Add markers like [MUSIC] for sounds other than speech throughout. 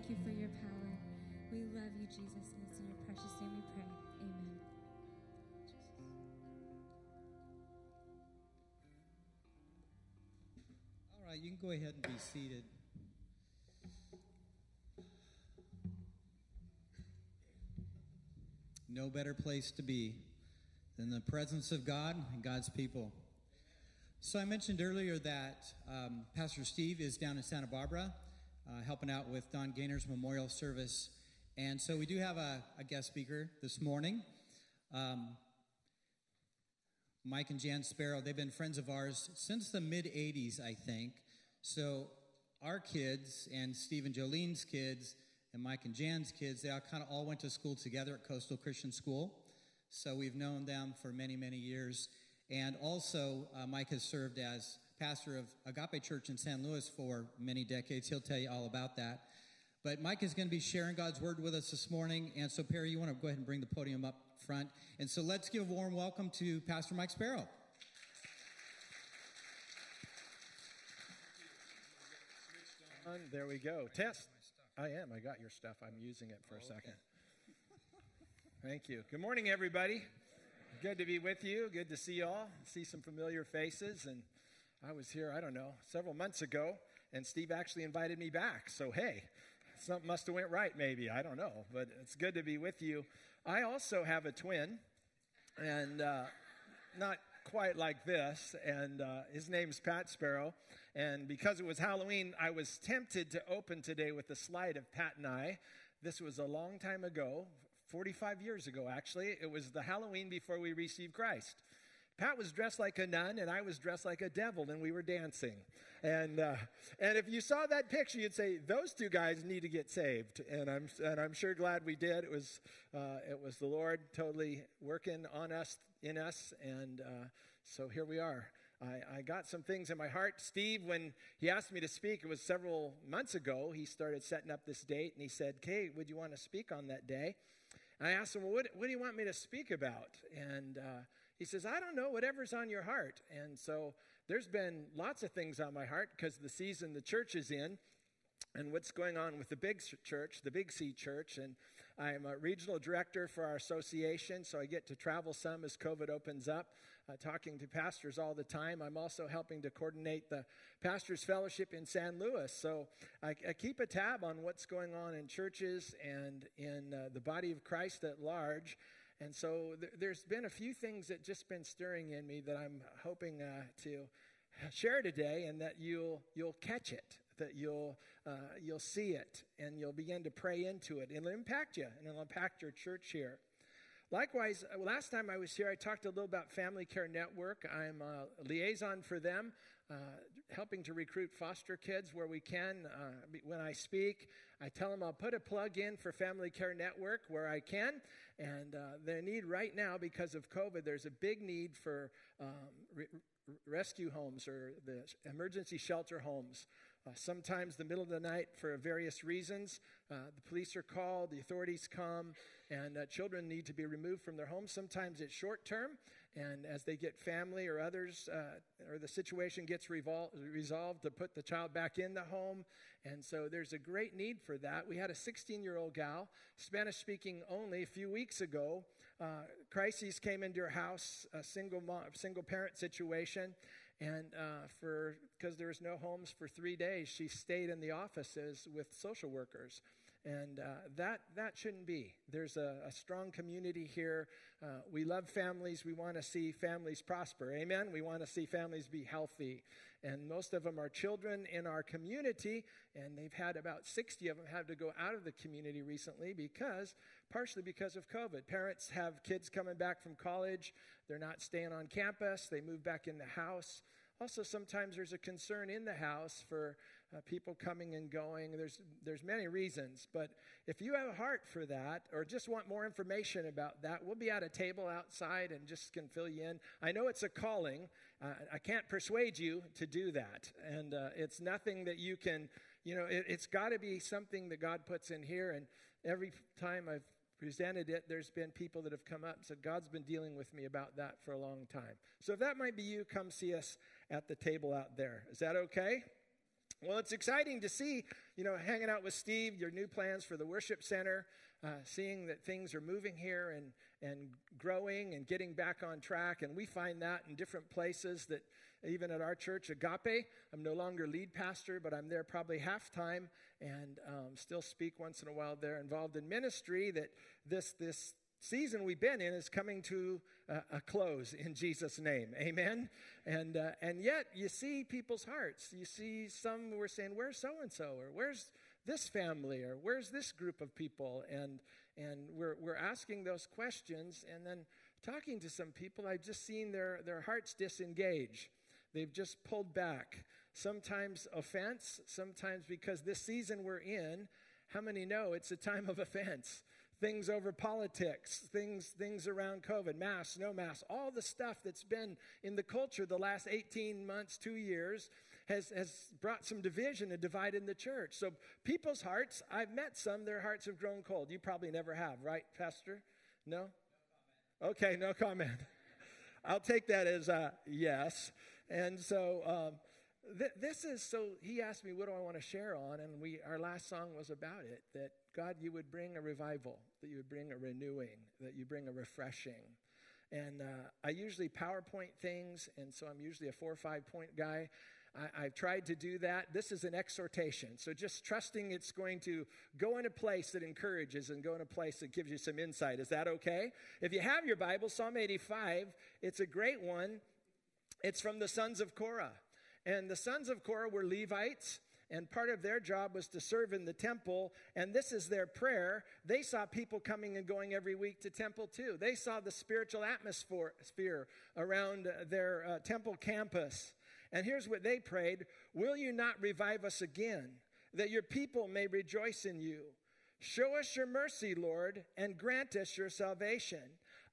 thank you for your power. We love you, Jesus, and it's in your precious name we pray. Amen. All right, you can go ahead and be seated. No better place to be than the presence of God and God's people. So I mentioned earlier that um, Pastor Steve is down in Santa Barbara uh, helping out with Don Gaynor's memorial service. And so we do have a, a guest speaker this morning. Um, Mike and Jan Sparrow, they've been friends of ours since the mid 80s, I think. So our kids and Steve and Jolene's kids and Mike and Jan's kids, they all kind of all went to school together at Coastal Christian School. So we've known them for many, many years. And also, uh, Mike has served as pastor of Agape Church in San Luis for many decades. He'll tell you all about that. But Mike is going to be sharing God's word with us this morning. And so, Perry, you want to go ahead and bring the podium up front. And so, let's give a warm welcome to Pastor Mike Sparrow. There we go. Test. I am. I got your stuff. I'm using it for a oh, second. Thank you. Good morning, everybody. Good to be with you. Good to see you all. See some familiar faces. And I was here, I don't know, several months ago, and Steve actually invited me back. So, hey, something must have went right maybe. I don't know. But it's good to be with you. I also have a twin, and uh, not quite like this. And uh, his name's Pat Sparrow. And because it was Halloween, I was tempted to open today with a slide of Pat and I. This was a long time ago, 45 years ago, actually. It was the Halloween before we received Christ. Pat was dressed like a nun, and I was dressed like a devil, and we were dancing. And uh, and if you saw that picture, you'd say those two guys need to get saved. And I'm and I'm sure glad we did. It was uh, it was the Lord totally working on us, in us, and uh, so here we are. I, I got some things in my heart. Steve, when he asked me to speak, it was several months ago. He started setting up this date, and he said, "Kate, would you want to speak on that day?" I asked him, well, what, what, do you want me to speak about? And uh, he says, I don't know, whatever's on your heart. And so there's been lots of things on my heart because the season the church is in and what's going on with the big church, the Big C church. And I'm a regional director for our association, so I get to travel some as COVID opens up uh, talking to pastors all the time. I'm also helping to coordinate the Pastors Fellowship in San Luis. So I, I keep a tab on what's going on in churches and in uh, the body of Christ at large. And so th- there's been a few things that just been stirring in me that I'm hoping uh, to share today, and that you'll you'll catch it, that you'll uh, you'll see it, and you'll begin to pray into it. It'll impact you, and it'll impact your church here. Likewise, uh, last time I was here, I talked a little about Family Care Network. I'm a liaison for them, uh, helping to recruit foster kids where we can. Uh, when I speak, I tell them I'll put a plug in for Family Care Network where I can. And uh, the need right now, because of COVID, there's a big need for um, re- rescue homes or the emergency shelter homes. Uh, sometimes the middle of the night for various reasons. Uh, the police are called, the authorities come, and uh, children need to be removed from their homes. Sometimes it's short term, and as they get family or others, uh, or the situation gets revol- resolved, to put the child back in the home. And so there's a great need for that. We had a 16 year old gal, Spanish speaking only, a few weeks ago. Uh, crises came into her house, a single, mom, single parent situation. And uh, for because there was no homes for three days, she stayed in the offices with social workers. And uh, that, that shouldn't be. There's a, a strong community here. Uh, we love families. We want to see families prosper. Amen? We want to see families be healthy. And most of them are children in our community. And they've had about 60 of them have to go out of the community recently because, partially because of COVID. Parents have kids coming back from college. They're not staying on campus. They move back in the house. Also, sometimes there's a concern in the house for uh, people coming and going. There's, there's many reasons, but if you have a heart for that or just want more information about that, we'll be at a table outside and just can fill you in. I know it's a calling. Uh, I can't persuade you to do that, and uh, it's nothing that you can, you know, it, it's got to be something that God puts in here. And every time I've presented it, there's been people that have come up and said, God's been dealing with me about that for a long time. So if that might be you, come see us at the table out there. Is that okay? Well, it's exciting to see, you know, hanging out with Steve, your new plans for the worship center, uh, seeing that things are moving here and, and growing and getting back on track. And we find that in different places that even at our church, Agape, I'm no longer lead pastor, but I'm there probably half time and um, still speak once in a while there, involved in ministry. That this, this season we've been in is coming to a, close in Jesus' name. Amen. And uh, and yet you see people's hearts. You see some who are saying, "Where's so and so?" or "Where's this family?" or "Where's this group of people?" And and we're we're asking those questions, and then talking to some people. I've just seen their their hearts disengage. They've just pulled back. Sometimes offense. Sometimes because this season we're in. How many know it's a time of offense? Things over politics, things, things around COVID, masks, no masks, all the stuff that's been in the culture the last 18 months, two years, has, has brought some division and divide in the church. So people's hearts, I've met some, their hearts have grown cold. You probably never have, right, Pastor? No? okay, no comment. [LAUGHS] I'll take that as a yes. And so um, th- this is so he asked me what do I want to share on, and we our last song was about it. That God, you would bring a revival, that you would bring a renewing, that you bring a refreshing. And uh, I usually PowerPoint things, and so I'm usually a four or five point guy. I, I've tried to do that. This is an exhortation. So just trusting it's going to go in a place that encourages and go in a place that gives you some insight. Is that okay? If you have your Bible, Psalm 85, it's a great one. It's from the sons of Korah. And the sons of Korah were Levites and part of their job was to serve in the temple and this is their prayer they saw people coming and going every week to temple too they saw the spiritual atmosphere around their uh, temple campus and here's what they prayed Will you not revive us again, that your people may rejoice in you? Show us your mercy, Lord, and grant us your salvation.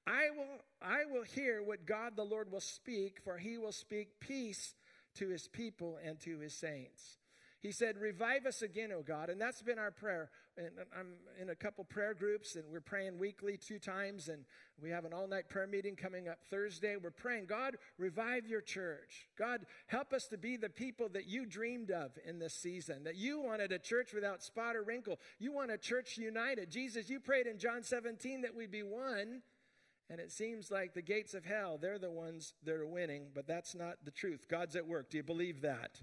I will, I will hear what God the Lord will speak, for he will speak peace to his people and to his saints. He said, Revive us again, O God. And that's been our prayer. And I'm in a couple prayer groups, and we're praying weekly two times. And we have an all night prayer meeting coming up Thursday. We're praying, God, revive your church. God, help us to be the people that you dreamed of in this season, that you wanted a church without spot or wrinkle. You want a church united. Jesus, you prayed in John 17 that we'd be one. And it seems like the gates of hell, they're the ones that are winning, but that's not the truth. God's at work. Do you believe that?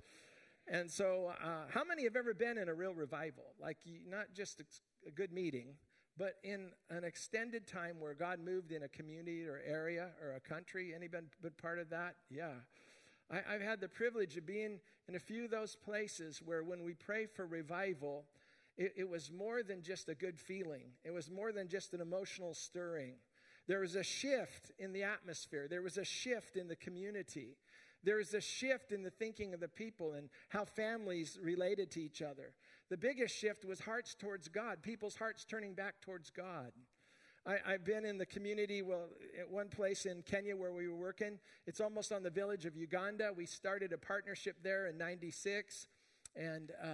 And so, uh, how many have ever been in a real revival? Like, not just a good meeting, but in an extended time where God moved in a community or area or a country. Anybody been part of that? Yeah. I, have had the privilege of being in a few of those places where when we pray for revival, it, it was more than just a good feeling, it was more than just an emotional stirring. There was a shift in the atmosphere, there was a shift in the community. There is a shift in the thinking of the people and how families related to each other. The biggest shift was hearts towards God, people's hearts turning back towards God. I, have been in the community, well, at one place in Kenya where we were working. It's almost on the village of Uganda. We started a partnership there in 96. And uh,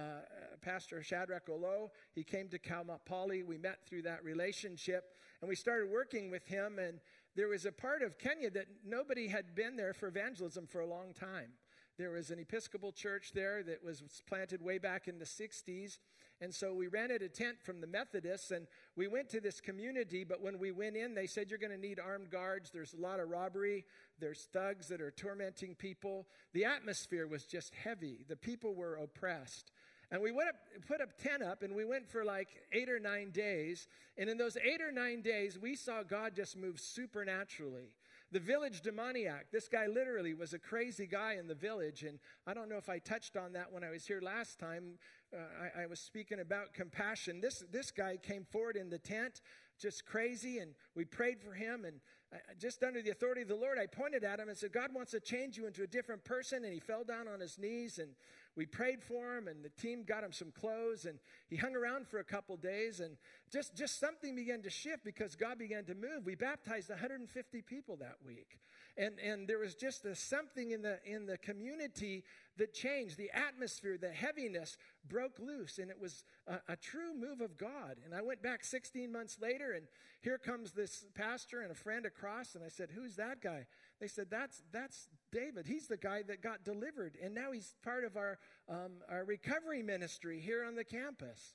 Pastor Shadrach Olo, he came to Poly. We met through that relationship. And we started working with him. And there was a part of Kenya that nobody had been there for evangelism for a long time. There was an Episcopal church there that was planted way back in the 60s. And so we rented a tent from the Methodists and we went to this community. But when we went in, they said, You're going to need armed guards. There's a lot of robbery. There's thugs that are tormenting people. The atmosphere was just heavy. The people were oppressed. And we went up, put a tent up, and we went for like eight or nine days. And in those eight or nine days, we saw God just move supernaturally. The village demoniac, this guy literally was a crazy guy in the village. And I don't know if I touched on that when I was here last time. Uh, I, I was speaking about compassion. This, this guy came forward in the tent, just crazy, and we prayed for him. And I, just under the authority of the Lord, I pointed at him and said, God wants to change you into a different person. And he fell down on his knees and we prayed for him and the team got him some clothes and he hung around for a couple days and just, just something began to shift because god began to move. We baptized 150 people that week and, and there was just a, something in the, in the community that changed. The atmosphere the heaviness broke loose and it was a, a true move of god. And i went back 16 months later and here comes this pastor and a friend across and i said who's that guy? They said, That's, that's David. He's the guy that got delivered. And now he's part of our, um, our recovery ministry here on the campus.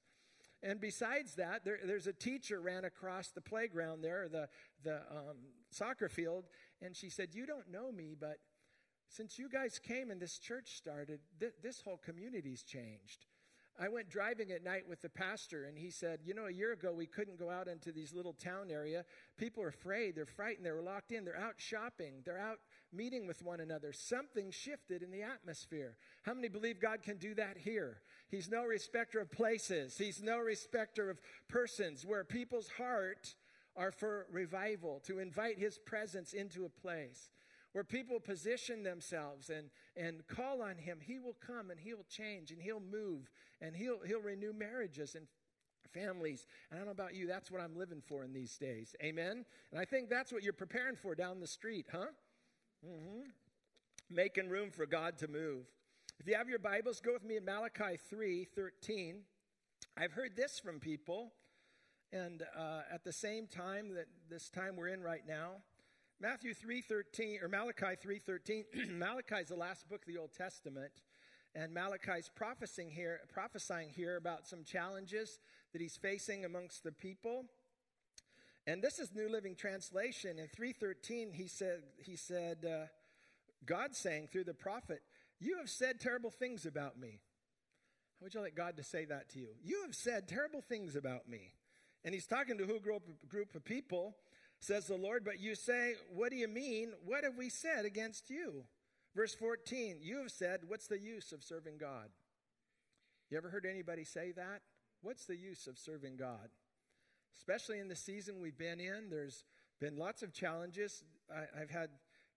And besides that, there, there's a teacher ran across the playground there, the, the um, soccer field, and she said, You don't know me, but since you guys came and this church started, th- this whole community's changed. I went driving at night with the pastor, and he said, You know, a year ago we couldn't go out into these little town area. People are afraid, they're frightened, they're locked in, they're out shopping, they're out meeting with one another. Something shifted in the atmosphere. How many believe God can do that here? He's no respecter of places, He's no respecter of persons, where people's heart are for revival, to invite His presence into a place where people position themselves and, and call on him, he will come and he'll change and he'll move and he'll, he'll renew marriages and families. And I don't know about you, that's what I'm living for in these days. Amen? And I think that's what you're preparing for down the street, huh? Mm-hmm. Making room for God to move. If you have your Bibles, go with me in Malachi 3 13. I've heard this from people, and uh, at the same time that this time we're in right now, Matthew 3:13 or Malachi 3:13 Malachi is the last book of the Old Testament and Malachi's prophesying here prophesying here about some challenges that he's facing amongst the people And this is New Living Translation. In 313, he said, he said uh, God saying through the prophet, You have said terrible things about me. How would you like God to say that to you? You have said terrible things about me. And he's talking to group, group of people, says the Lord, but you say, What do you mean? What have we said against you? Verse 14, you have said, What's the use of serving God? You ever heard anybody say that? What's the use of serving God? Especially in the season we've been in, there's been lots of challenges. I, have had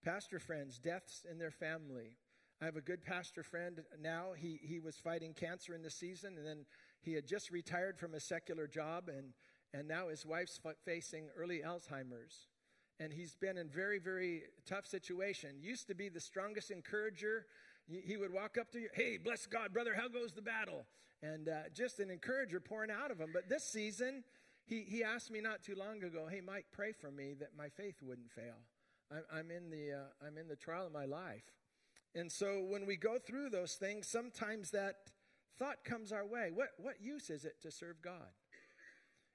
pastor friends, deaths in their family. I have a good pastor friend now. He, he was fighting cancer in the season, and then he had just retired from a secular job, and, and now his wife's facing early Alzheimer's. And he's been in very, very tough situation. Used to be the strongest encourager. He would walk up to you, hey, bless God, brother, how goes the battle? And uh, just an encourager pouring out of him. But this season, he, he asked me not too long ago, hey, Mike, pray for me that my faith wouldn't fail. I'm, I'm in, the, uh, I'm in the trial of my life. And so when we go through those things, sometimes that thought comes our way. What, what use is it to serve God?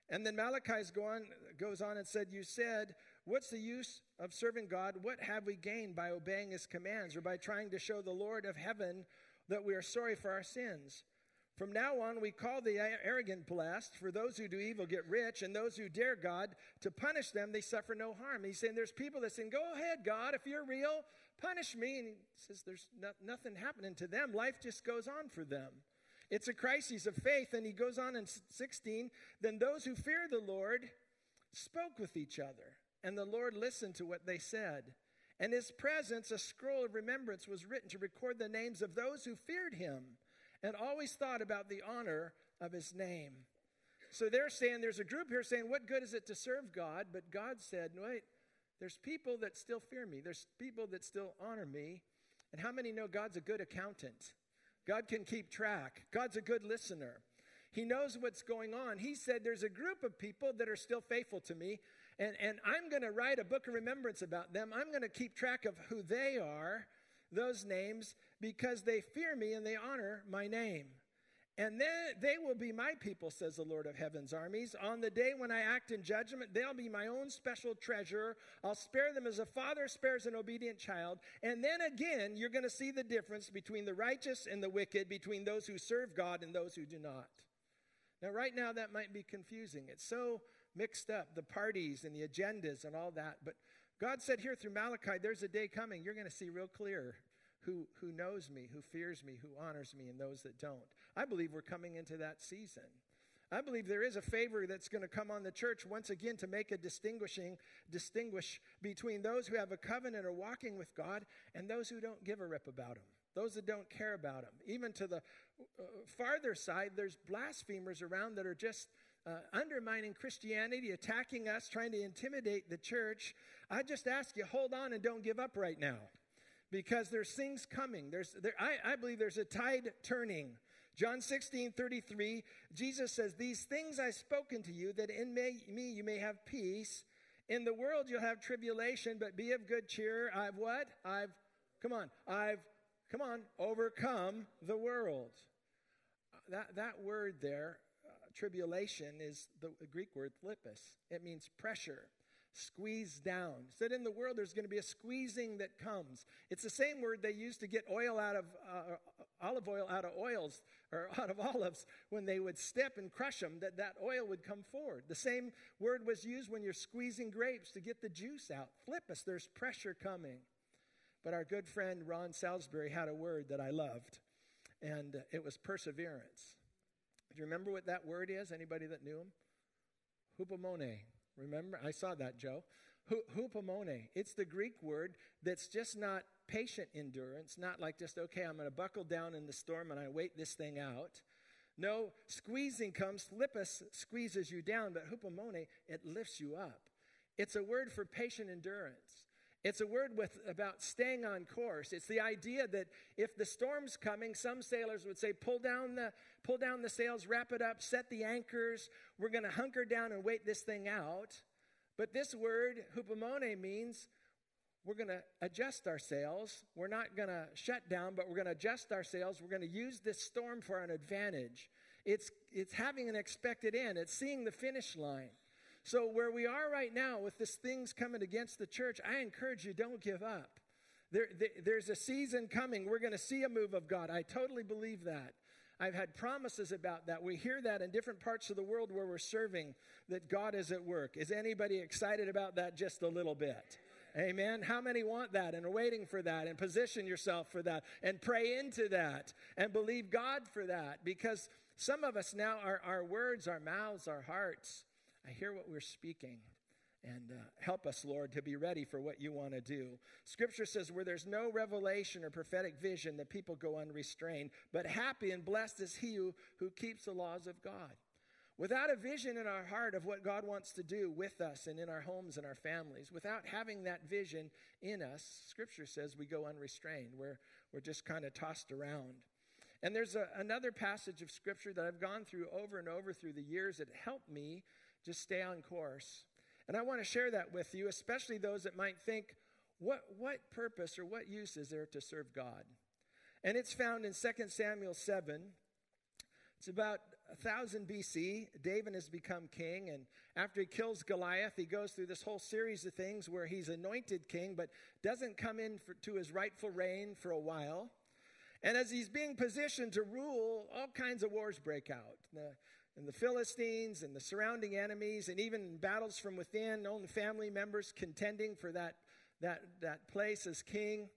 And then Malachi go on, goes on and said, You said, What's the use of serving God? What have we gained by obeying his commands or by trying to show the Lord of heaven that we are sorry for our sins? From now on, we call the arrogant blessed, for those who do evil get rich, and those who dare God to punish them, they suffer no harm. He's saying there's people that saying, Go ahead, God, if you're real, punish me. And he says there's no, nothing happening to them. Life just goes on for them. It's a crisis of faith. And he goes on in 16 Then those who fear the Lord spoke with each other, and the Lord listened to what they said. And his presence, a scroll of remembrance, was written to record the names of those who feared him and always thought about the honor of his name. So they're saying, there's a group here saying, what good is it to serve God? But God said, wait, there's people that still fear me. There's people that still honor me. And how many know God's a good accountant? God can keep track. God's a good listener. He knows what's going on. He said, There's a group of people that are still faithful to me, and, and I'm going to write a book of remembrance about them. I'm going to keep track of who they are, those names, because they fear me and they honor my name. And then they will be my people, says the Lord of heaven's armies. On the day when I act in judgment, they'll be my own special treasure. I'll spare them as a father spares an obedient child. And then again, you're going to see the difference between the righteous and the wicked, between those who serve God and those who do not. Now, right now, that might be confusing. It's so mixed up, the parties and the agendas and all that. But God said here through Malachi, there's a day coming, you're going to see real clear who, who knows me, who fears me, who honors me, and those that don't. I believe we're coming into that season. I believe there is a favor that's going to come on the church once again to make a distinguishing distinguish between those who have a covenant or walking with God and those who don't give a rip about him. Those that don't care about him. Even to the uh, farther side, there's blasphemers around that are just uh, undermining Christianity, attacking us, trying to intimidate the church. I just ask you, hold on and don't give up right now because there's things coming. There's, there, I, I believe there's a tide turning. John 16, 33, Jesus says, These things I've spoken to you, that in may, me you may have peace. In the world you'll have tribulation, but be of good cheer. I've what? I've, come on, I've, come on, overcome the world. That, that word there, uh, tribulation, is the Greek word thlipos. It means pressure squeeze down. Said in the world there's going to be a squeezing that comes. It's the same word they used to get oil out of uh, olive oil out of oils or [LAUGHS] out of olives when they would step and crush them that that oil would come forward. The same word was used when you're squeezing grapes to get the juice out. Flip us. there's pressure coming. But our good friend Ron Salisbury had a word that I loved, and it was perseverance. Do you remember what that word is? Anybody that knew him? Hupomone. Remember? I saw that, Joe. Hupomone. It's the Greek word that's just not patient endurance, not like just, okay, I'm going to buckle down in the storm and I wait this thing out. No, squeezing comes, thlipos squeezes you down, but hupomone, it lifts you up. It's a word for patient endurance. It's a word with about staying on course. It's the idea that if the storm's coming, some sailors would say, pull down the, pull down the sails, wrap it up, set the anchors. We're going to hunker down and wait this thing out. But this word, hupomone, means we're going to adjust our sails. We're not going to shut down, but we're going to adjust our sails. We're going to use this storm for an advantage. It's, it's having an expected end, it's seeing the finish line. So, where we are right now with this things coming against the church, I encourage you don't give up. There, there, there's a season coming. We're going to see a move of God. I totally believe that. I've had promises about that. We hear that in different parts of the world where we're serving that God is at work. Is anybody excited about that just a little bit? Amen. How many want that and are waiting for that and position yourself for that and pray into that and believe God for that? Because some of us now, our, our words, our mouths, our hearts, I hear what we're speaking. And uh, help us, Lord, to be ready for what you want to do. Scripture says, where there's no revelation or prophetic vision, the people go unrestrained. But happy and blessed is he who, who keeps the laws of God. Without a vision in our heart of what God wants to do with us and in our homes and our families, without having that vision in us, Scripture says we go unrestrained. We're, we're just kind of tossed around. And there's a, another passage of Scripture that I've gone through over and over through the years that helped me just stay on course. And I want to share that with you, especially those that might think, what, what purpose or what use is there to serve God? And it's found in 2 Samuel 7. It's about 1000 BC, David has become king, and after he kills Goliath, he goes through this whole series of things where he's anointed king, but doesn't come in for, to his rightful reign for a while. And as he's being positioned to rule, all kinds of wars break out. The, and the Philistines and the surrounding enemies, and even battles from within, own family members contending for that, that, that place as king.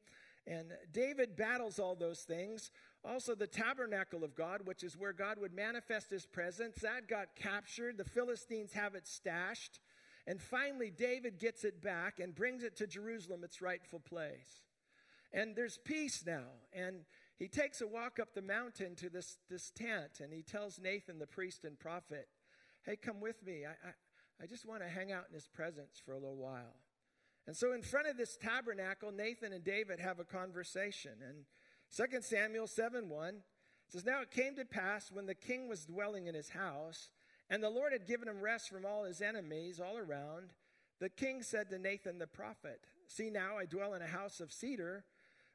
And David battles all those things. Also, the tabernacle of God, which is where God would manifest his presence, that got captured. The Philistines have it stashed. And finally, David gets it back and brings it to Jerusalem, its rightful place. And there's peace now. And he takes a walk up the mountain to this, this tent and he tells Nathan, the priest and prophet, Hey, come with me. I, I, I just want to hang out in his presence for a little while. And so, in front of this tabernacle, Nathan and David have a conversation. And 2 Samuel 7 1 says, Now it came to pass when the king was dwelling in his house, and the Lord had given him rest from all his enemies all around, the king said to Nathan the prophet, See now, I dwell in a house of cedar,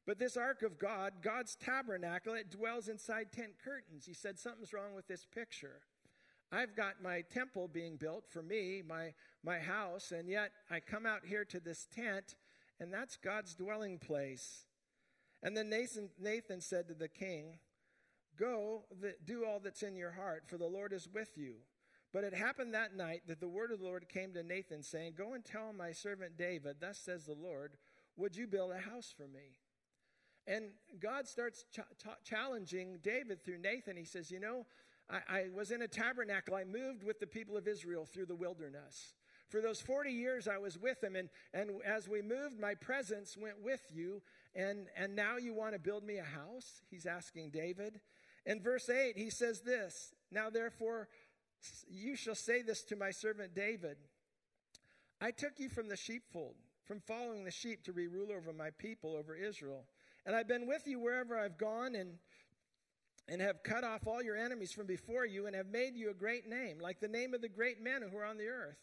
but this ark of God, God's tabernacle, it dwells inside tent curtains. He said, Something's wrong with this picture. I've got my temple being built for me, my, my house, and yet I come out here to this tent, and that's God's dwelling place. And then Nathan, Nathan said to the king, Go, do all that's in your heart, for the Lord is with you. But it happened that night that the word of the Lord came to Nathan, saying, Go and tell my servant David, Thus says the Lord, Would you build a house for me? And God starts ch- ch- challenging David through Nathan. He says, You know, I, I was in a tabernacle. I moved with the people of Israel through the wilderness. For those 40 years, I was with them, and, and as we moved, my presence went with you, and, and now you want to build me a house? He's asking David. In verse 8, he says this Now therefore, you shall say this to my servant David I took you from the sheepfold, from following the sheep to be ruler over my people, over Israel. And I've been with you wherever I've gone, and and have cut off all your enemies from before you, and have made you a great name, like the name of the great men who are on the earth.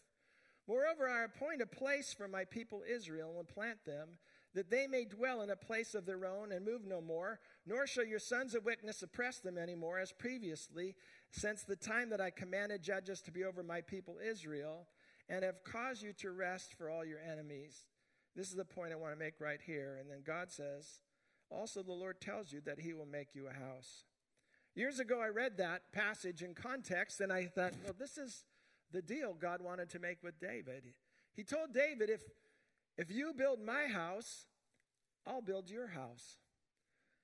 Moreover, I appoint a place for my people Israel and plant them that they may dwell in a place of their own and move no more, nor shall your sons of wickedness oppress them any more, as previously, since the time that I commanded judges to be over my people Israel, and have caused you to rest for all your enemies. This is the point I want to make right here. And then God says, also the Lord tells you that he will make you a house. Years ago, I read that passage in context, and I thought, well, this is the deal God wanted to make with David. He told David, if if you build my house, I'll build your house.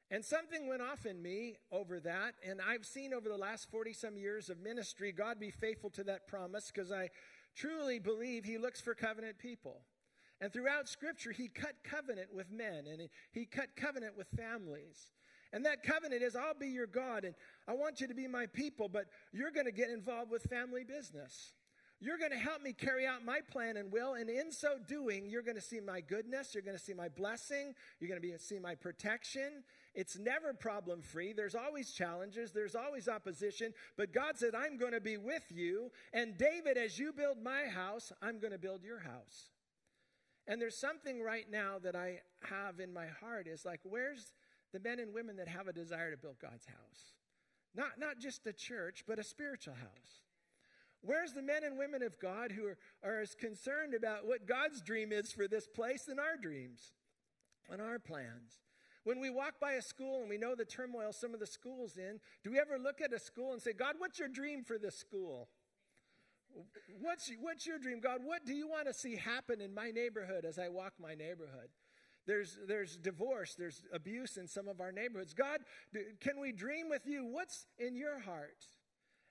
And something went off in me over that. And I've seen over the last 40 some years of ministry, God be faithful to that promise because I truly believe He looks for covenant people. And throughout Scripture, He cut covenant with men and He cut covenant with families. And that covenant is I'll be your God and I want you to be my people, but you're going to get involved with family business. You're going to help me carry out my plan and will, and in so doing, you're going to see my goodness, you're going to see my blessing, you're going to be, see my protection. It's never problem free. There's always challenges, there's always opposition, but God said, I'm going to be with you. And David, as you build my house, I'm going to build your house. And there's something right now that I have in my heart is like, where's the men and women that have a desire to build God's house? Not, not just a church, but a spiritual house Where's the men and women of God who are, are as concerned about what God's dream is for this place than our dreams and our plans? When we walk by a school and we know the turmoil some of the schools in, do we ever look at a school and say, God, what's your dream for this school? What's, what's your dream? God, what do you want to see happen in my neighborhood as I walk my neighborhood? There's, there's divorce, there's abuse in some of our neighborhoods. God, can we dream with you? What's in your heart?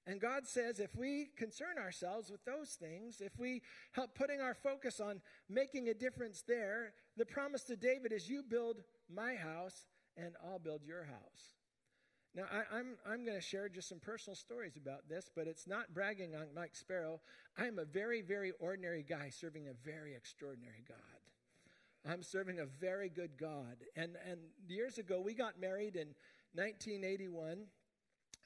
And God says if we concern ourselves with those things, if we help putting our focus on making a difference there, the promise to David is you build my house and I'll build your house. Now, I, am I'm, I'm going to share just some personal stories about this, but it's not bragging on Mike Sparrow. I'm a very, very ordinary guy serving a very extraordinary God. I'm serving a very good God. And, and years ago, we got married in 1981,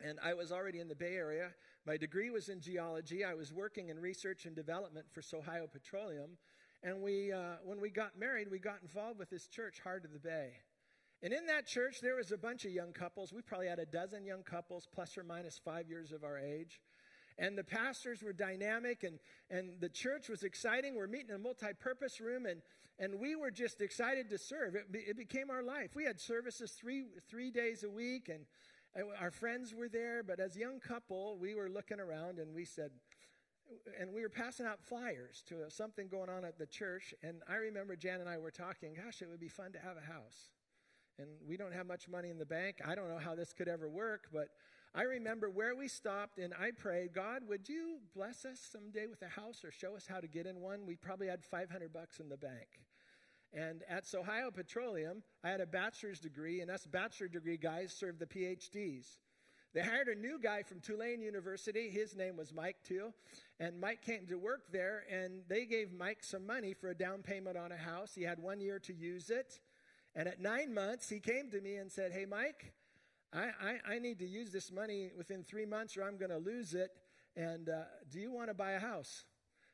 and I was already in the Bay Area. My degree was in geology. I was working in research and development for Sohio Petroleum. And we, uh, when we got married, we got involved with this church, Heart of the Bay. And in that church, there was a bunch of young couples. We probably had a dozen young couples, plus or minus five years of our age. And the pastors were dynamic, and, and the church was exciting. We're meeting in a multi purpose room, and, and we were just excited to serve. It, it became our life. We had services three, three days a week, and, and our friends were there. But as a young couple, we were looking around, and we said, and we were passing out flyers to something going on at the church. And I remember Jan and I were talking, gosh, it would be fun to have a house and we don't have much money in the bank. I don't know how this could ever work, but I remember where we stopped and I prayed, God, would you bless us someday with a house or show us how to get in one? We probably had 500 bucks in the bank. And at Sohio Petroleum, I had a bachelor's degree, and us bachelor degree guys served the PhDs. They hired a new guy from Tulane University. His name was Mike, too. And Mike came to work there, and they gave Mike some money for a down payment on a house. He had one year to use it. And at nine months, he came to me and said, Hey, Mike, I, I, I need to use this money within three months or I'm going to lose it. And uh, do you want to buy a house?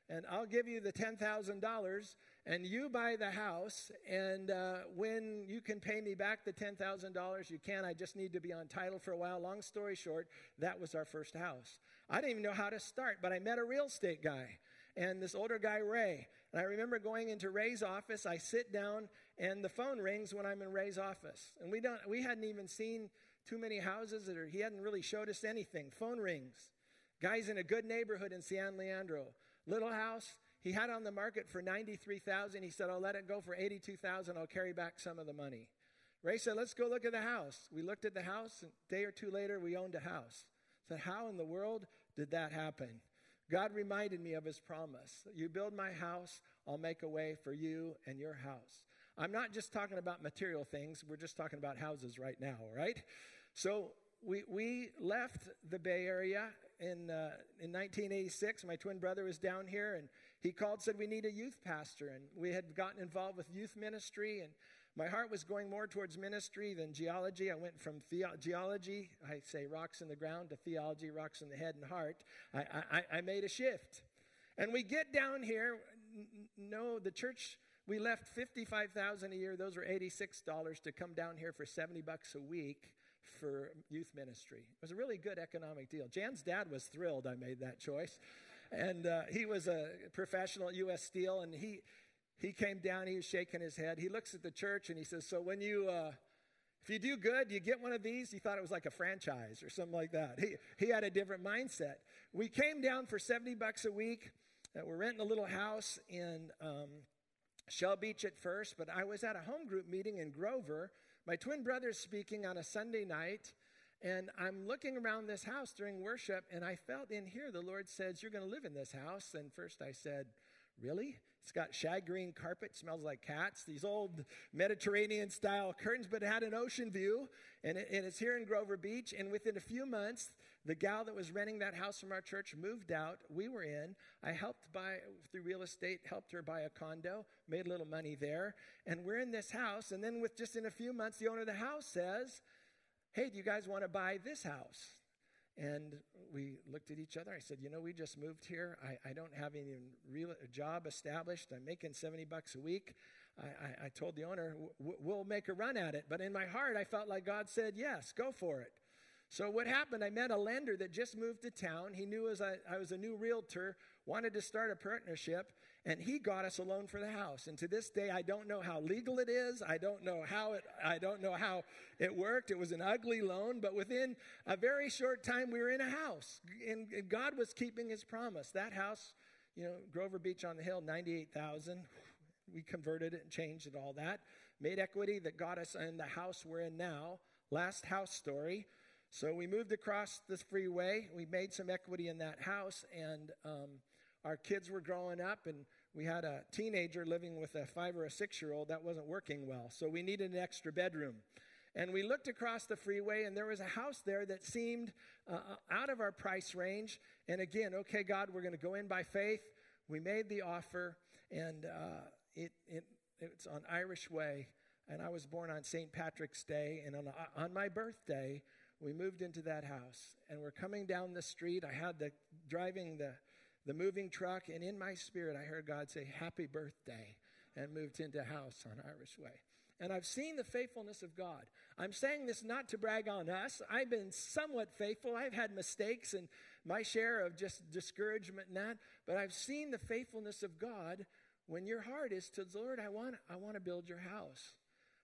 And I'll give you the $10,000 and you buy the house. And uh, when you can pay me back the $10,000, you can. I just need to be on title for a while. Long story short, that was our first house. I didn't even know how to start, but I met a real estate guy and this older guy, Ray. And I remember going into Ray's office. I sit down and the phone rings when I'm in Ray's office. And we don't we hadn't even seen too many houses or he hadn't really showed us anything. Phone rings. Guy's in a good neighborhood in San Leandro. Little house. He had on the market for 93,000. He said, "I'll let it go for 82,000. I'll carry back some of the money." Ray said, "Let's go look at the house." We looked at the house, and a day or two later, we owned a house. I said, "How in the world did that happen?" God reminded me of his promise. You build my house, I'll make a way for you and your house. I'm not just talking about material things, we're just talking about houses right now, right? So we, we left the Bay Area in, uh, in 1986. My twin brother was down here, and he called, said, We need a youth pastor. And we had gotten involved with youth ministry, and my heart was going more towards ministry than geology. I went from theo- geology, I say rocks in the ground, to theology, rocks in the head and heart. I, I, I made a shift. And we get down here, no, the church we left 55,000 a year, those were $86 to come down here for 70 bucks a week for youth ministry. It was a really good economic deal. Jan's dad was thrilled I made that choice. And uh, he was a professional at US Steel, and he, he came down, he was shaking his head. He looks at the church and he says, So when you, uh, if you do good, you get one of these. He thought it was like a franchise or something like that. He, he had a different mindset. We came down for 70 bucks a week. Uh, we're renting a little house in um, Shell Beach at first, but I was at a home group meeting in Grover. My twin brother's speaking on a Sunday night, and I'm looking around this house during worship, and I felt in here the Lord says, You're going to live in this house. And first I said, Really? It's got shag green carpet, smells like cats, these old Mediterranean style curtains, but it had an ocean view. And, it, and it's here in Grover Beach. And within a few months, the gal that was renting that house from our church moved out. We were in. I helped buy, through real estate, helped her buy a condo, made a little money there. And we're in this house. And then, with just in a few months, the owner of the house says, Hey, do you guys want to buy this house? And we looked at each other. I said, You know, we just moved here. I, I don't have any real job established. I'm making 70 bucks a week. I, I, I told the owner, We'll make a run at it. But in my heart, I felt like God said, Yes, go for it. So what happened? I met a lender that just moved to town. He knew as I, I was a new realtor, wanted to start a partnership, and he got us a loan for the house. And to this day, I don't know how legal it is. I don't know how it. I don't know how it worked. It was an ugly loan, but within a very short time, we were in a house, and, God was keeping His promise. That house, you know, Grover Beach on the Hill, ninety-eight thousand. We converted it and changed it, all that. Made equity that got us in the house we're in now. Last house story. So we moved across this freeway. We made some equity in that house, and um, our kids were growing up, and we had a teenager living with a five or a six year old that wasn't working well. So we needed an extra bedroom. And we looked across the freeway, and there was a house there that seemed uh, out of our price range. And again, okay, God, we're going to go in by faith. We made the offer, and uh, it, it, it's on Irish Way. And I was born on St. Patrick's Day, and on, on my birthday, we moved into that house and we're coming down the street. I had the driving the, the moving truck, and in my spirit, I heard God say, Happy birthday, and moved into house on Irish Way. And I've seen the faithfulness of God. I'm saying this not to brag on us. I've been somewhat faithful. I've had mistakes and my share of just discouragement and that, but I've seen the faithfulness of God when your heart is to the Lord, I want, I want to build your house.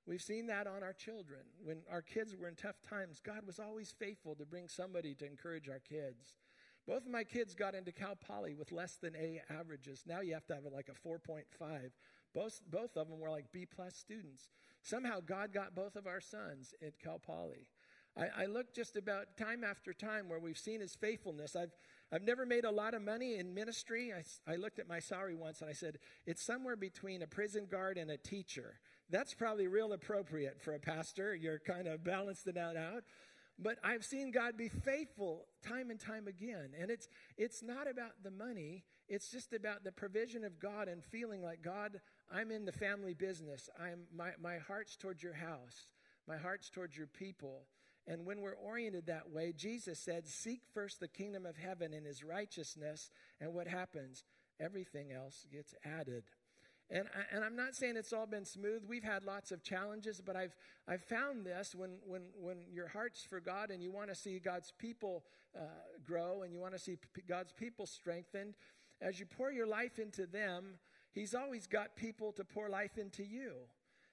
We've seen that on our children. When our kids were in tough times, God was always faithful to bring somebody to encourage our kids. Both of my kids got into Cal Poly with less than A averages. Now you have to have like a 4.5. Both, both of them were like B plus students. Somehow God got both of our sons at Cal Poly. I, I look just about time after time where we've seen his faithfulness. I've, I've never made a lot of money in ministry. I, I looked at my salary once and I said, it's somewhere between a prison guard and a teacher. That's probably real appropriate for a pastor. You're kind of balancing that out. But I've seen God be faithful time and time again. And it's, it's not about the money, it's just about the provision of God and feeling like, God, I'm in the family business. I'm, my, my heart's towards your house, my heart's towards your people. And when we're oriented that way, Jesus said, Seek first the kingdom of heaven and his righteousness. And what happens? Everything else gets added. And, I, and I'm not saying it's all been smooth. We've had lots of challenges, but I've, I've found this when, when, when your heart's for God and you want to see God's people uh, grow and you want to see p- God's people strengthened, as you pour your life into them, He's always got people to pour life into you.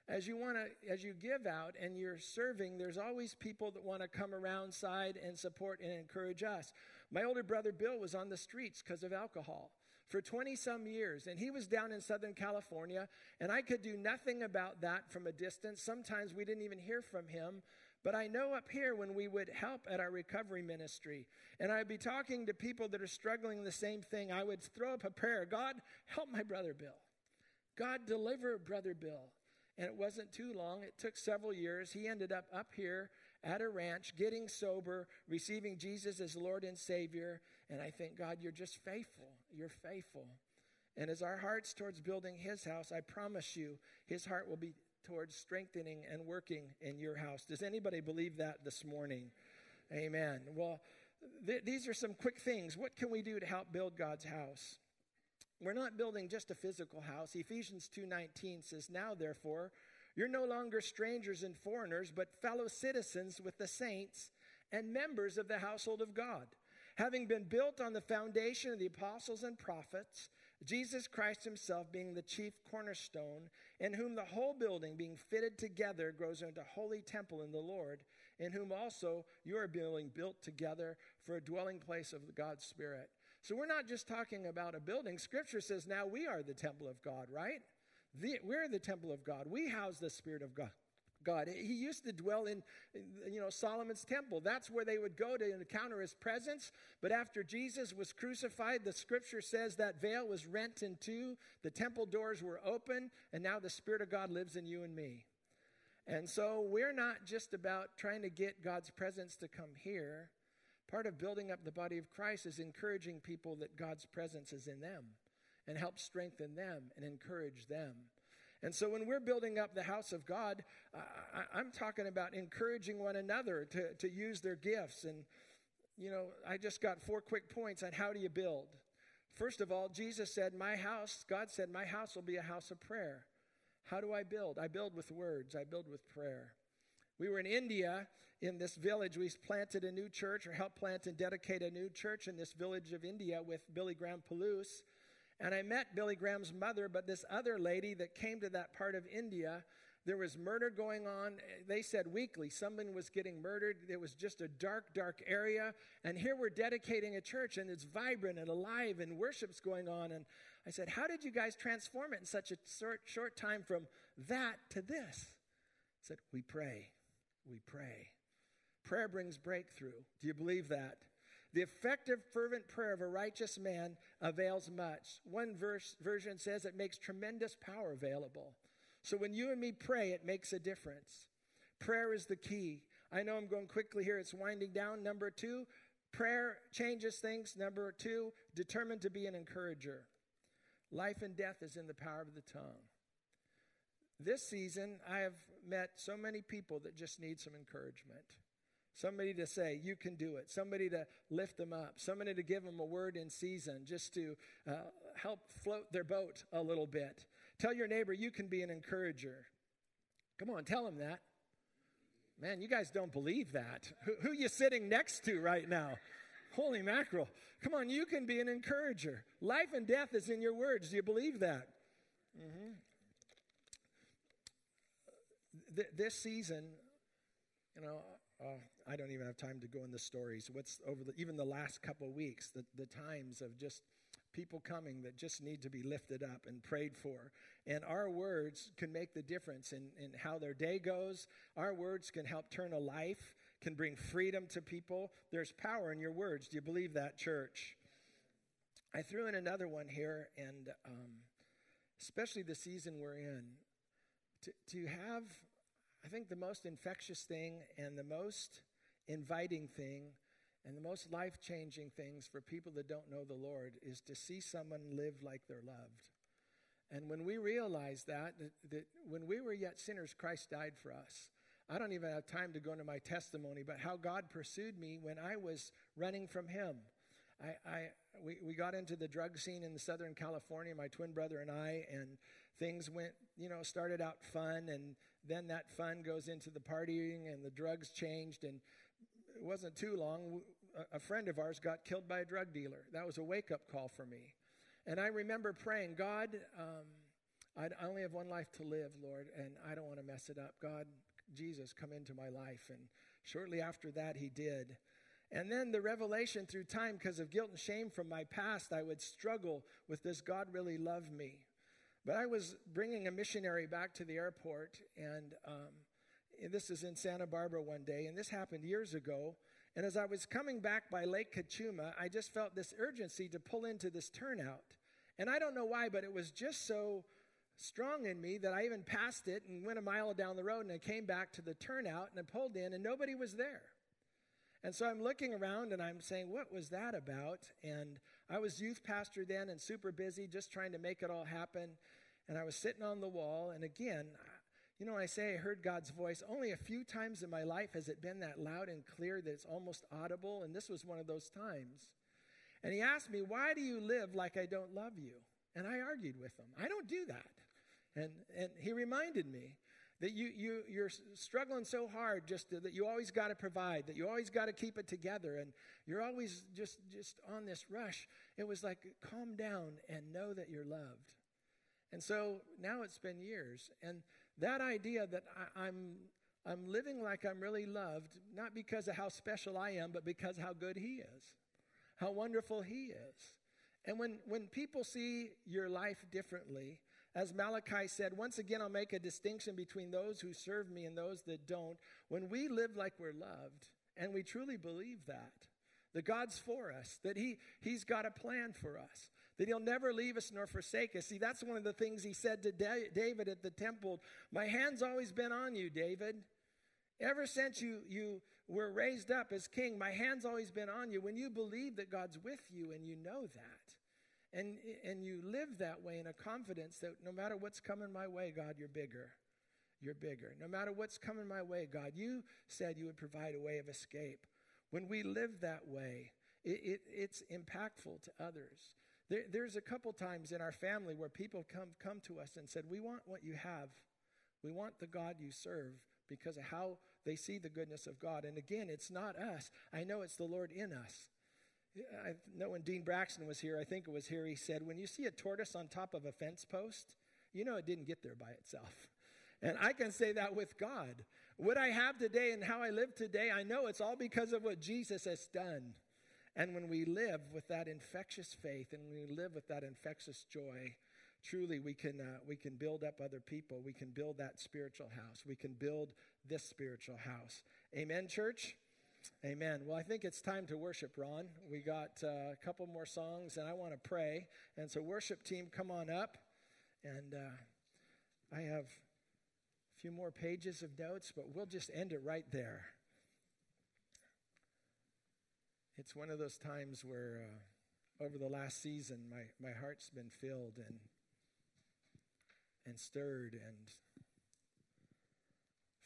As you want to, as you give out and you're serving, there's always people that want to come around side and support and encourage us. My older brother Bill was on the streets because of alcohol for 20 some years. And he was down in Southern California, and I could do nothing about that from a distance. Sometimes we didn't even hear from him. But I know up here when we would help at our recovery ministry, and I'd be talking to people that are struggling the same thing, I would throw up a prayer God, help my brother Bill. God, deliver brother Bill. And it wasn't too long, it took several years. He ended up up here at a ranch, getting sober, receiving Jesus as Lord and Savior. And I think, God, you're just faithful. You're faithful. And as our heart's towards building His house, I promise you, His heart will be towards strengthening and working in your house. Does anybody believe that this morning? Amen. Well, th- these are some quick things. What can we do to help build God's house? We're not building just a physical house. Ephesians 2:19 says, "Now therefore, you're no longer strangers and foreigners, but fellow citizens with the saints and members of the household of God, having been built on the foundation of the apostles and prophets, Jesus Christ himself being the chief cornerstone, in whom the whole building being fitted together grows into a holy temple in the Lord, in whom also you are being built together for a dwelling place of God's Spirit. So we're not just talking about a building. Scripture says now we are the temple of God, right? The, we're the temple of God. We house the Spirit of God. God. He used to dwell in, you know, Solomon's temple. That's where they would go to encounter his presence. But after Jesus was crucified, the scripture says that veil was rent in two, the temple doors were open, and now the Spirit of God lives in you and me. And so we're not just about trying to get God's presence to come here. Part of building up the body of Christ is encouraging people that God's presence is in them and help strengthen them and encourage them. And so when we're building up the house of God, I, am talking about encouraging one another to, to use their gifts. And, you know, I just got four quick points on how do you build. First of all, Jesus said, My house, God said, My house will be a house of prayer. How do I build? I build with words, I build with prayer. We were in India in this village. We planted a new church or helped plant and dedicate a new church in this village of India with Billy Graham Palouse. And I met Billy Graham's mother, but this other lady that came to that part of India, there was murder going on. They said weekly someone was getting murdered. It was just a dark, dark area. And here we're dedicating a church, and it's vibrant and alive, and worship's going on. And I said, How did you guys transform it in such a short, short time from that to this? I said, We pray. We pray. Prayer brings breakthrough. Do you believe that? The effective, fervent prayer of a righteous man avails much. One verse, version says it makes tremendous power available. So when you and me pray, it makes a difference. Prayer is the key. I know I'm going quickly here, it's winding down. Number two, prayer changes things. Number two, determined to be an encourager. Life and death is in the power of the tongue. This season, I have met so many people that just need some encouragement. Somebody to say, you can do it. Somebody to lift them up. Somebody to give them a word in season just to uh, help float their boat a little bit. Tell your neighbor you can be an encourager. Come on, tell them that. Man, you guys don't believe that. Who, who you sitting next to right now? Holy mackerel. Come on, you can be an encourager. Life and death is in your words. Do you believe that? Mm-hmm. Th- this season, you know, uh, I don't even have time to go in the stories. What's over the, even the last couple weeks, the, the times of just people coming that just need to be lifted up and prayed for. And our words can make the difference in, in how their day goes. Our words can help turn a life, can bring freedom to people. There's power in your words. Do you believe that, church? I threw in another one here, and um, especially the season we're in, to, to have, I think, the most infectious thing and the most inviting thing and the most life changing things for people that don't know the Lord is to see someone live like they're loved. And when we realize that, that, that, when we were yet sinners, Christ died for us. I don't even have time to go into my testimony, but how God pursued me when I was running from Him. I, I, we, we got into the drug scene in Southern California, my twin brother and I, and things went, you know, started out fun, and then that fun goes into the partying, and the drugs changed, and it wasn't too long, a friend of ours got killed by a drug dealer. That was a wake up call for me. And I remember praying, God, um, I only have one life to live, Lord, and I don't want to mess it up. God, Jesus, come into my life. And shortly after that, he did. And then the revelation through time, because of guilt and shame from my past, I would struggle with this God really love me? But I was bringing a missionary back to the airport, and um, this is in Santa Barbara one day, and this happened years ago. And as I was coming back by Lake Cachuma, I just felt this urgency to pull into this turnout. And I don't know why, but it was just so strong in me that I even passed it and went a mile down the road and I came back to the turnout and I pulled in and nobody was there. And so I'm looking around and I'm saying, what was that about? And I was youth pastor then and super busy just trying to make it all happen. And I was sitting on the wall. And again, you know, when I say I heard God's voice, only a few times in my life has it been that loud and clear that it's almost audible, and this was one of those times. And he asked me, Why do you live like I don't love you? And I argued with him. I don't do that. And, and he reminded me that you, you, you're struggling so hard just to, that you always got to provide, that you always got to keep it together, and you're always just, just on this rush. It was like, calm down and know that you're loved. And so now it's been years. And that idea that I, I'm, I'm living like I'm really loved, not because of how special I am, but because how good He is, how wonderful He is. And when, when people see your life differently, as Malachi said, once again, I'll make a distinction between those who serve me and those that don't. When we live like we're loved, and we truly believe that, that God's for us, that he, He's got a plan for us, that he'll never leave us nor forsake us. See, that's one of the things he said to David at the temple. My hand's always been on you, David. Ever since you, you were raised up as king, my hand's always been on you. When you believe that God's with you and you know that, and, and you live that way in a confidence that no matter what's coming my way, God, you're bigger. You're bigger. No matter what's coming my way, God, you said you would provide a way of escape. When we live that way, it, it, it's impactful to others. There, there's a couple times in our family where people come, come to us and said, We want what you have. We want the God you serve because of how they see the goodness of God. And again, it's not us. I know it's the Lord in us. I know when Dean Braxton was here, I think it was here, he said, When you see a tortoise on top of a fence post, you know it didn't get there by itself. And I can say that with God. What I have today and how I live today, I know it's all because of what Jesus has done. And when we live with that infectious faith and we live with that infectious joy, truly we can, uh, we can build up other people. We can build that spiritual house. We can build this spiritual house. Amen, church? Amen. Well, I think it's time to worship, Ron. We got uh, a couple more songs, and I want to pray. And so, worship team, come on up. And uh, I have a few more pages of notes, but we'll just end it right there. It's one of those times where, uh, over the last season, my, my heart's been filled and and stirred. And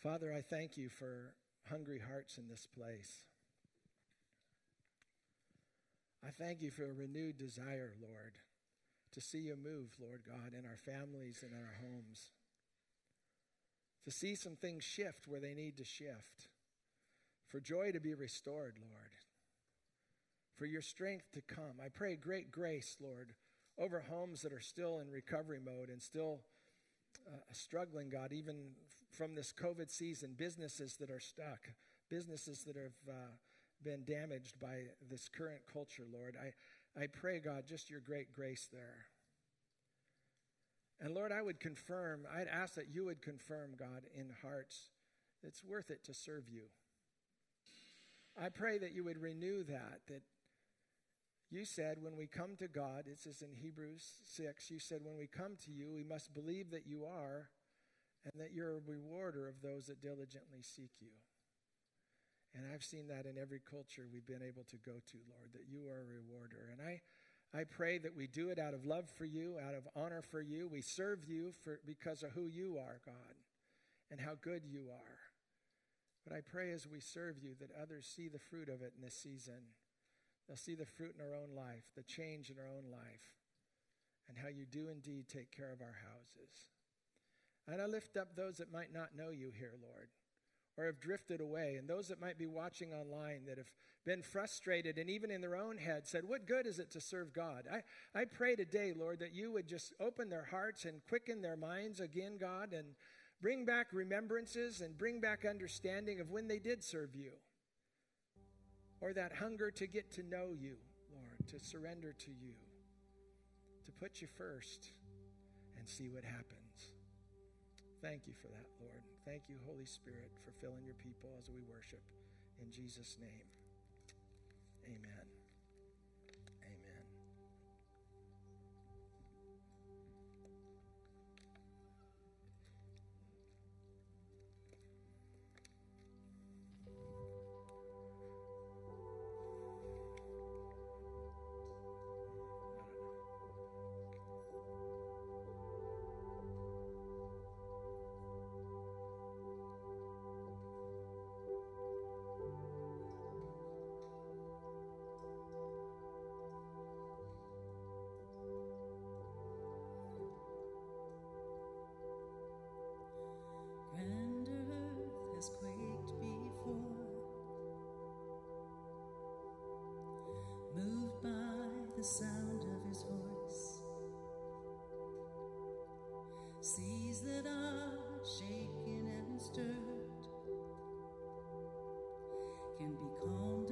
Father, I thank you for hungry hearts in this place. I thank you for a renewed desire, Lord, to see you move, Lord God, in our families and in our homes. To see some things shift where they need to shift. For joy to be restored, Lord. For your strength to come. I pray great grace, Lord, over homes that are still in recovery mode and still uh, struggling, God, even from this COVID season, businesses that are stuck, businesses that have uh, been damaged by this current culture, Lord. I, I pray, God, just your great grace there. And Lord, I would confirm, I'd ask that you would confirm, God, in hearts, it's worth it to serve you. I pray that you would renew that, that you said, when we come to God, it says in Hebrews 6, you said, when we come to you, we must believe that you are and that you're a rewarder of those that diligently seek you. And I've seen that in every culture we've been able to go to, Lord, that you are a rewarder. And I, I pray that we do it out of love for you, out of honor for you. We serve you for, because of who you are, God, and how good you are. But I pray as we serve you that others see the fruit of it in this season They'll see the fruit in our own life, the change in our own life, and how you do indeed take care of our houses. And I lift up those that might not know you here, Lord, or have drifted away, and those that might be watching online that have been frustrated and even in their own head said, What good is it to serve God? I, I pray today, Lord, that you would just open their hearts and quicken their minds again, God, and bring back remembrances and bring back understanding of when they did serve you or that hunger to get to know you, Lord, to surrender to you, to put you first and see what happens. Thank you for that, Lord. Thank you, Holy Spirit, for filling your people as we worship. In Jesus' name, amen. Sound of his voice. Seas that are shaken and stirred can be calmed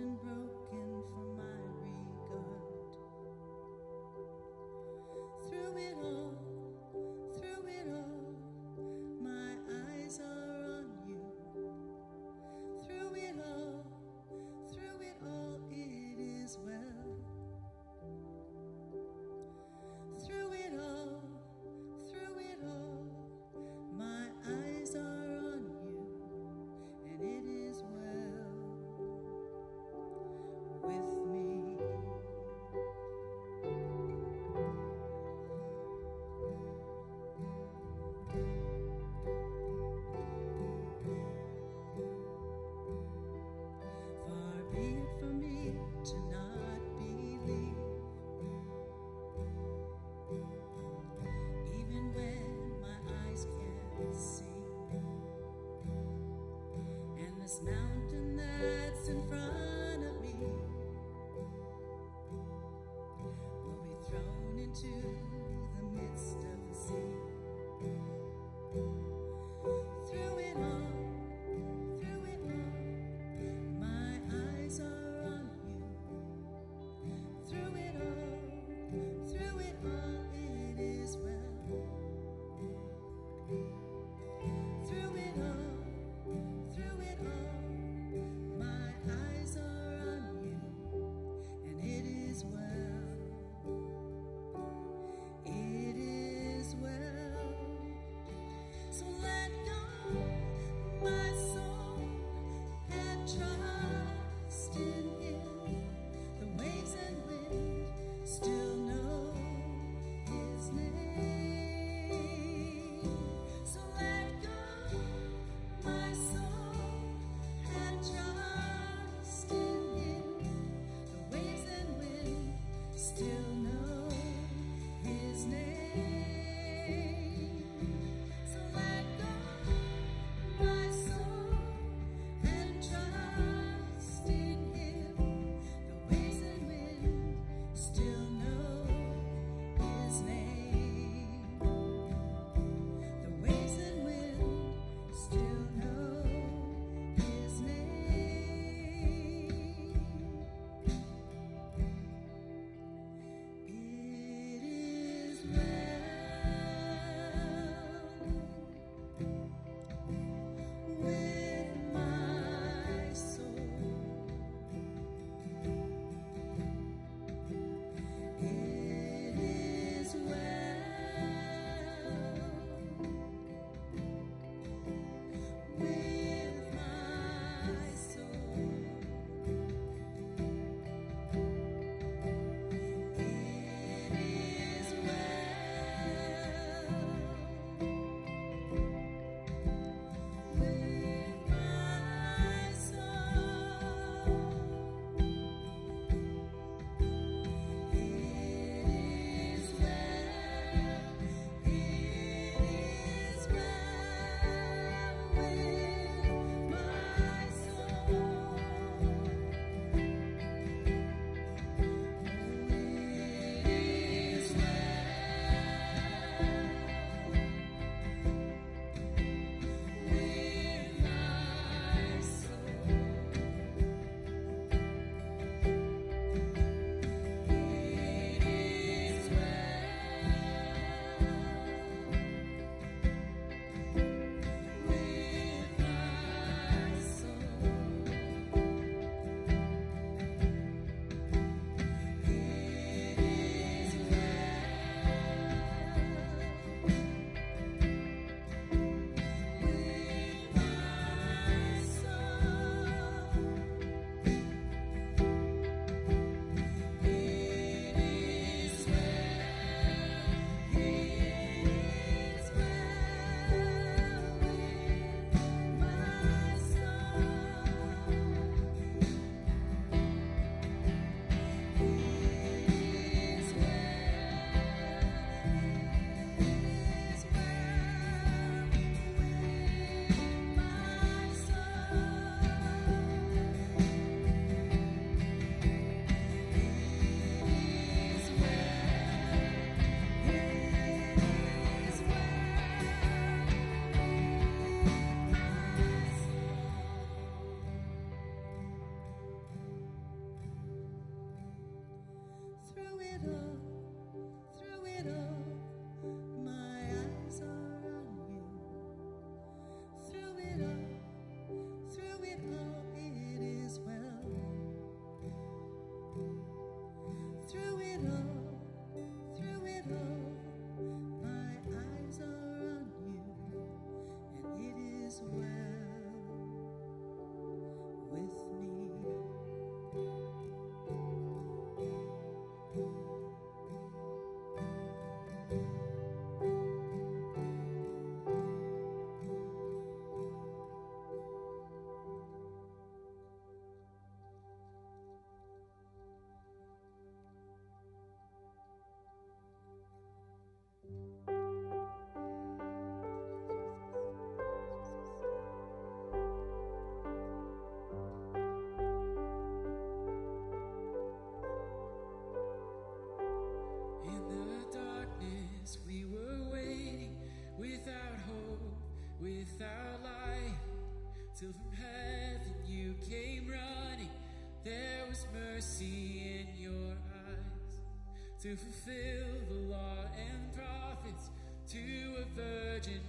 to fulfill the law and prophets to a virgin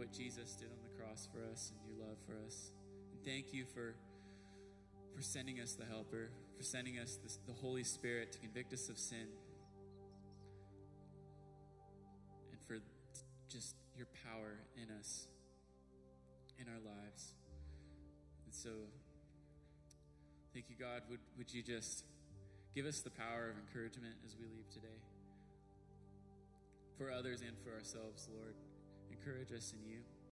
what Jesus did on the cross for us and your love for us. And thank you for, for sending us the Helper, for sending us this, the Holy Spirit to convict us of sin, and for just your power in us, in our lives. And so, thank you, God. Would, would you just give us the power of encouragement as we leave today? For others and for ourselves, Lord encourage us in you.